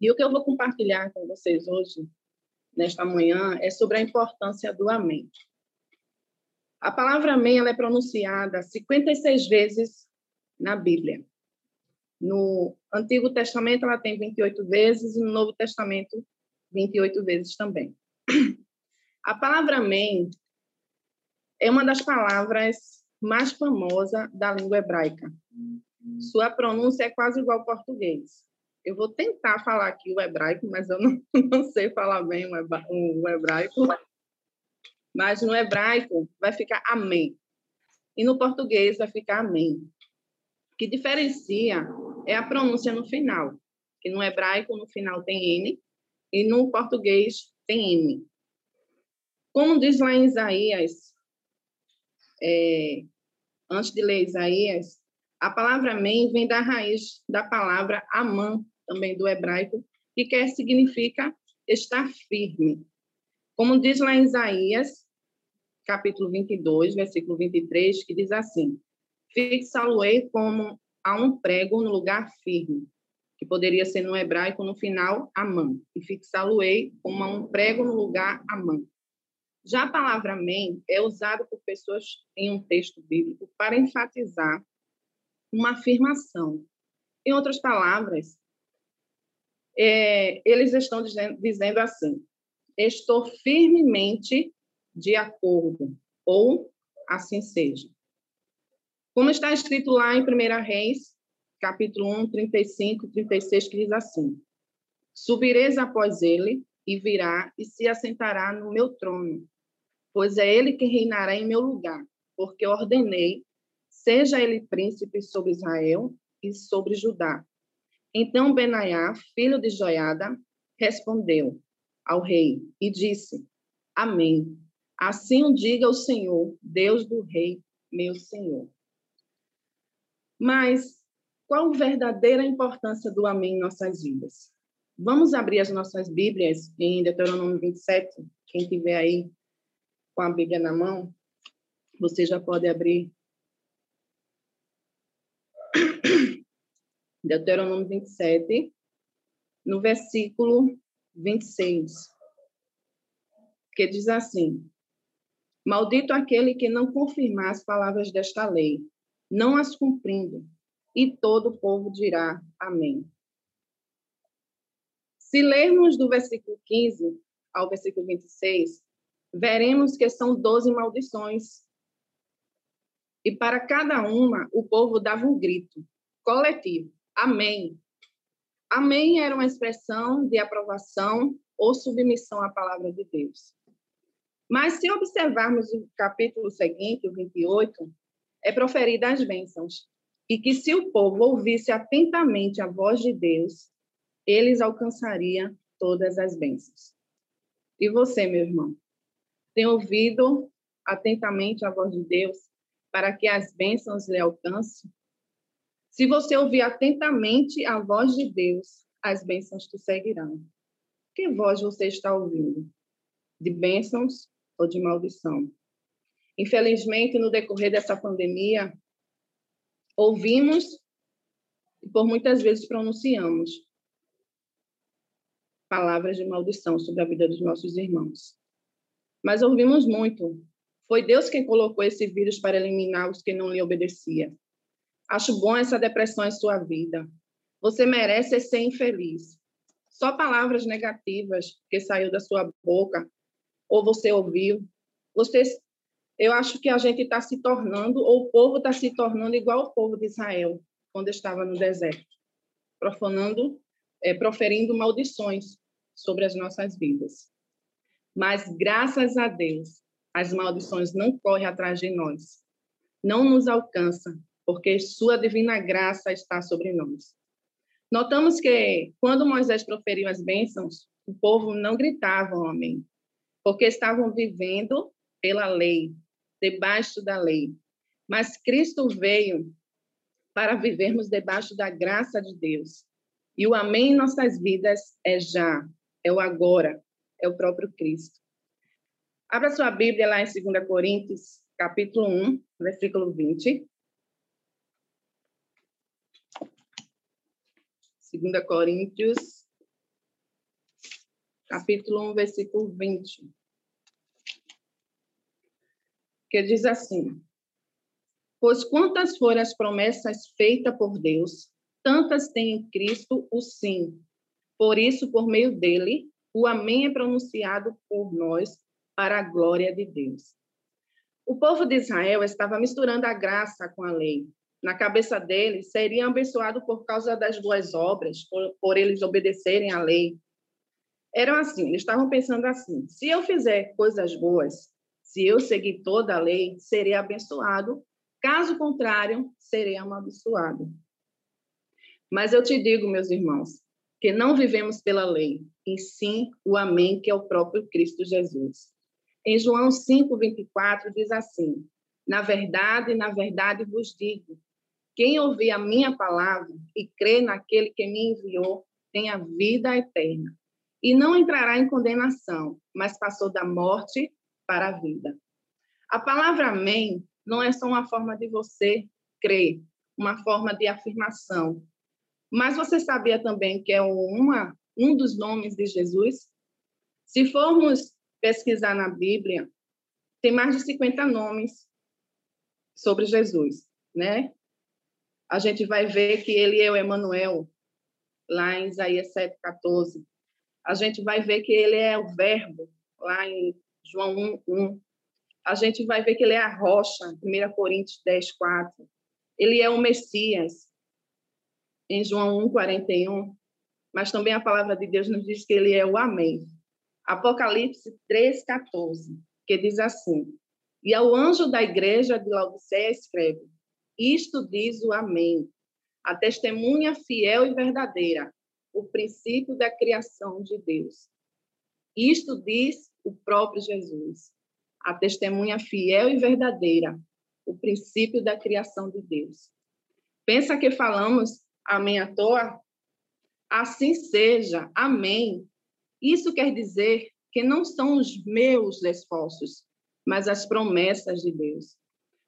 E o que eu vou compartilhar com vocês hoje, nesta manhã, é sobre a importância do amém. A palavra amém ela é pronunciada 56 vezes na Bíblia. No Antigo Testamento ela tem 28 vezes e no Novo Testamento 28 vezes também. A palavra amém é uma das palavras mais famosas da língua hebraica. Sua pronúncia é quase igual ao português. Eu vou tentar falar aqui o hebraico, mas eu não, não sei falar bem o hebraico. Mas no hebraico vai ficar amém. E no português vai ficar amém. O que diferencia é a pronúncia no final. Que no hebraico, no final tem N, e no português tem M. Como diz lá em Isaías, é, antes de ler Isaías, a palavra amém vem da raiz da palavra amã, também do hebraico, que quer significa estar firme. Como diz lá em Isaías, capítulo 22, versículo 23, que diz assim: Fixá-lo-ei como a um prego no lugar firme, que poderia ser no hebraico no final, amã, e fixá-lo-ei como a um prego no lugar, amã. Já a palavra amém é usada por pessoas em um texto bíblico para enfatizar uma afirmação. Em outras palavras, é, eles estão dizendo, dizendo assim: estou firmemente de acordo, ou assim seja. Como está escrito lá em 1 Reis, capítulo 1, 35, 36, que diz assim: Subireis após ele, e virá e se assentará no meu trono, pois é ele que reinará em meu lugar, porque ordenei, seja ele príncipe sobre Israel e sobre Judá. Então Benaiá, filho de Joiada, respondeu ao rei e disse: Amém. Assim o diga o Senhor, Deus do rei, meu Senhor. Mas qual a verdadeira importância do amém em nossas vidas? Vamos abrir as nossas Bíblias em Deuteronômio 27. Quem tiver aí com a Bíblia na mão, você já pode abrir. Deuteronômio 27, no versículo 26, que diz assim: Maldito aquele que não confirmar as palavras desta lei, não as cumprindo, e todo o povo dirá amém. Se lermos do versículo 15 ao versículo 26, veremos que são doze maldições. E para cada uma, o povo dava um grito coletivo: Amém. Amém era uma expressão de aprovação ou submissão à palavra de Deus. Mas se observarmos o capítulo seguinte, o 28, é proferida as bênçãos, e que se o povo ouvisse atentamente a voz de Deus, eles alcançariam todas as bênçãos. E você, meu irmão, tem ouvido atentamente a voz de Deus para que as bênçãos lhe alcancem? Se você ouvir atentamente a voz de Deus, as bênçãos te seguirão. Que voz você está ouvindo? De bênçãos ou de maldição? Infelizmente, no decorrer dessa pandemia, ouvimos e por muitas vezes pronunciamos palavras de maldição sobre a vida dos nossos irmãos. Mas ouvimos muito. Foi Deus quem colocou esse vírus para eliminar os que não lhe obedeciam. Acho bom essa depressão em sua vida. Você merece ser infeliz. Só palavras negativas que saiu da sua boca ou você ouviu. Você, eu acho que a gente está se tornando, ou o povo está se tornando igual ao povo de Israel quando estava no deserto, profanando, é, proferindo maldições sobre as nossas vidas. Mas, graças a Deus, as maldições não correm atrás de nós, não nos alcançam, porque Sua divina graça está sobre nós. Notamos que, quando Moisés proferiu as bênçãos, o povo não gritava amém, porque estavam vivendo pela lei, debaixo da lei. Mas Cristo veio para vivermos debaixo da graça de Deus. E o amém em nossas vidas é já, é o agora, é o próprio Cristo. Abra sua Bíblia lá em 2 Coríntios, capítulo 1, versículo 20. 2 Coríntios capítulo 1, versículo 20, que diz assim: Pois quantas foram as promessas feitas por Deus, tantas tem em Cristo o sim. Por isso, por meio dele, o amém é pronunciado por nós para a glória de Deus. O povo de Israel estava misturando a graça com a lei. Na cabeça deles, seriam abençoados por causa das boas obras, por, por eles obedecerem à lei. Eram assim, eles estavam pensando assim: se eu fizer coisas boas, se eu seguir toda a lei, serei abençoado. Caso contrário, serei amaldiçoado. Mas eu te digo, meus irmãos, que não vivemos pela lei, e sim o Amém, que é o próprio Cristo Jesus. Em João 5, 24, diz assim: Na verdade, na verdade vos digo: quem ouvir a minha palavra e crê naquele que me enviou, tem a vida eterna. E não entrará em condenação, mas passou da morte para a vida. A palavra Amém não é só uma forma de você crer, uma forma de afirmação. Mas você sabia também que é uma, um dos nomes de Jesus? Se formos pesquisar na Bíblia, tem mais de 50 nomes sobre Jesus, né? A gente vai ver que ele é o Emanuel, lá em Isaías 7:14. A gente vai ver que ele é o verbo, lá em João 1, 1. A gente vai ver que ele é a rocha, 1 Coríntios 10, 4. Ele é o Messias, em João 1, 41. Mas também a palavra de Deus nos diz que ele é o Amém. Apocalipse 3, 14, que diz assim: E ao anjo da igreja de Laodiceia escreve: Isto diz o Amém, a testemunha fiel e verdadeira, o princípio da criação de Deus. Isto diz o próprio Jesus, a testemunha fiel e verdadeira, o princípio da criação de Deus. Pensa que falamos amém à toa? Assim seja, amém. Isso quer dizer que não são os meus esforços, mas as promessas de Deus.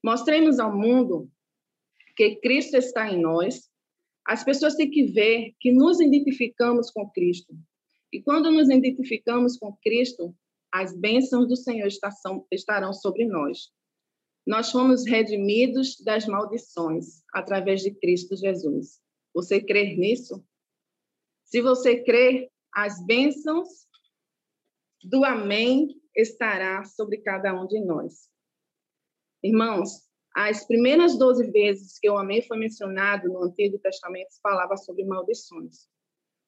Mostremos ao mundo que Cristo está em nós. As pessoas têm que ver que nos identificamos com Cristo. E quando nos identificamos com Cristo, as bênçãos do Senhor estarão sobre nós. Nós fomos redimidos das maldições através de Cristo Jesus. Você crê nisso? Se você crê, as bênçãos do Amém estará sobre cada um de nós. Irmãos, as primeiras 12 vezes que o Amém foi mencionado no Antigo Testamento falava sobre maldições.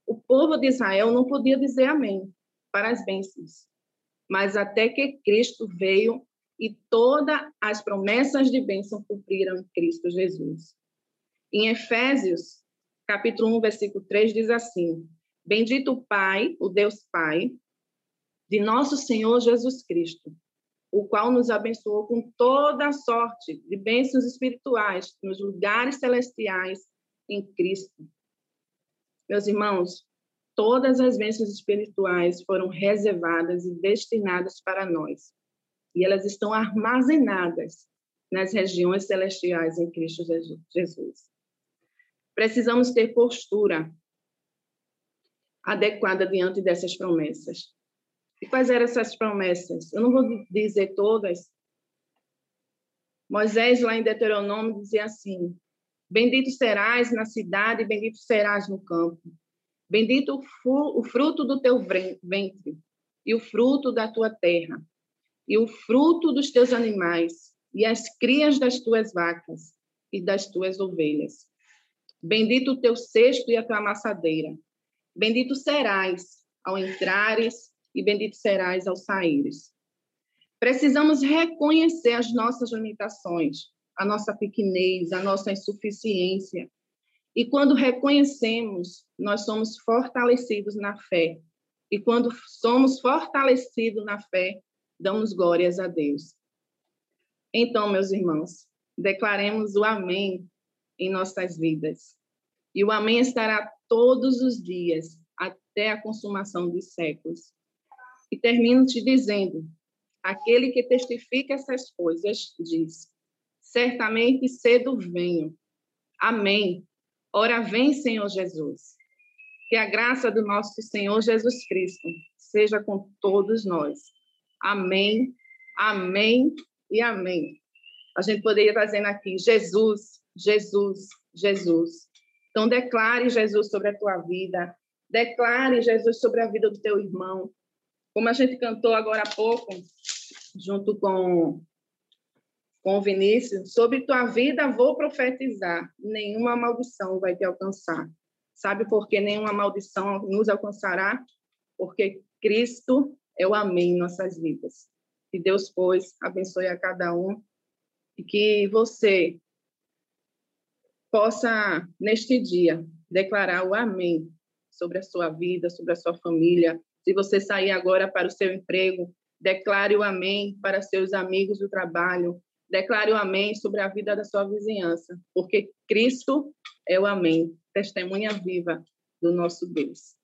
O povo de Israel não podia dizer Amém para as bênçãos mas até que Cristo veio e todas as promessas de bênção cumpriram Cristo Jesus. Em Efésios, capítulo 1, versículo 3, diz assim: Bendito o Pai, o Deus Pai, de nosso Senhor Jesus Cristo, o qual nos abençoou com toda a sorte de bênçãos espirituais nos lugares celestiais em Cristo. Meus irmãos, todas as bênçãos espirituais foram reservadas e destinadas para nós. E elas estão armazenadas nas regiões celestiais em Cristo Jesus. Precisamos ter postura adequada diante dessas promessas. E quais eram essas promessas? Eu não vou dizer todas. Moisés, lá em Deuteronômio, dizia assim: Bendito serás na cidade, bendito serás no campo. Bendito o fruto do teu ventre, e o fruto da tua terra, e o fruto dos teus animais, e as crias das tuas vacas e das tuas ovelhas. Bendito o teu cesto e a tua amassadeira. Bendito serás ao entrares e bendito serás ao saíres. Precisamos reconhecer as nossas limitações, a nossa pequenez, a nossa insuficiência, e quando reconhecemos, nós somos fortalecidos na fé. E quando somos fortalecidos na fé, damos glórias a Deus. Então, meus irmãos, declaremos o Amém em nossas vidas. E o Amém estará todos os dias, até a consumação dos séculos. E termino te dizendo: aquele que testifica essas coisas diz: certamente cedo venho. Amém. Ora, vem, Senhor Jesus. Que a graça do nosso Senhor Jesus Cristo seja com todos nós. Amém, amém e amém. A gente poderia estar dizendo aqui: Jesus, Jesus, Jesus. Então, declare Jesus sobre a tua vida, declare Jesus sobre a vida do teu irmão. Como a gente cantou agora há pouco, junto com, com o Vinícius, sobre tua vida vou profetizar, nenhuma maldição vai te alcançar. Sabe por que nenhuma maldição nos alcançará? Porque Cristo é o amém em nossas vidas. Que Deus, pois, abençoe a cada um e que você possa, neste dia, declarar o amém sobre a sua vida, sobre a sua família. Se você sair agora para o seu emprego, declare o amém para seus amigos do trabalho. Declare o amém sobre a vida da sua vizinhança, porque Cristo é o amém, testemunha viva do nosso Deus.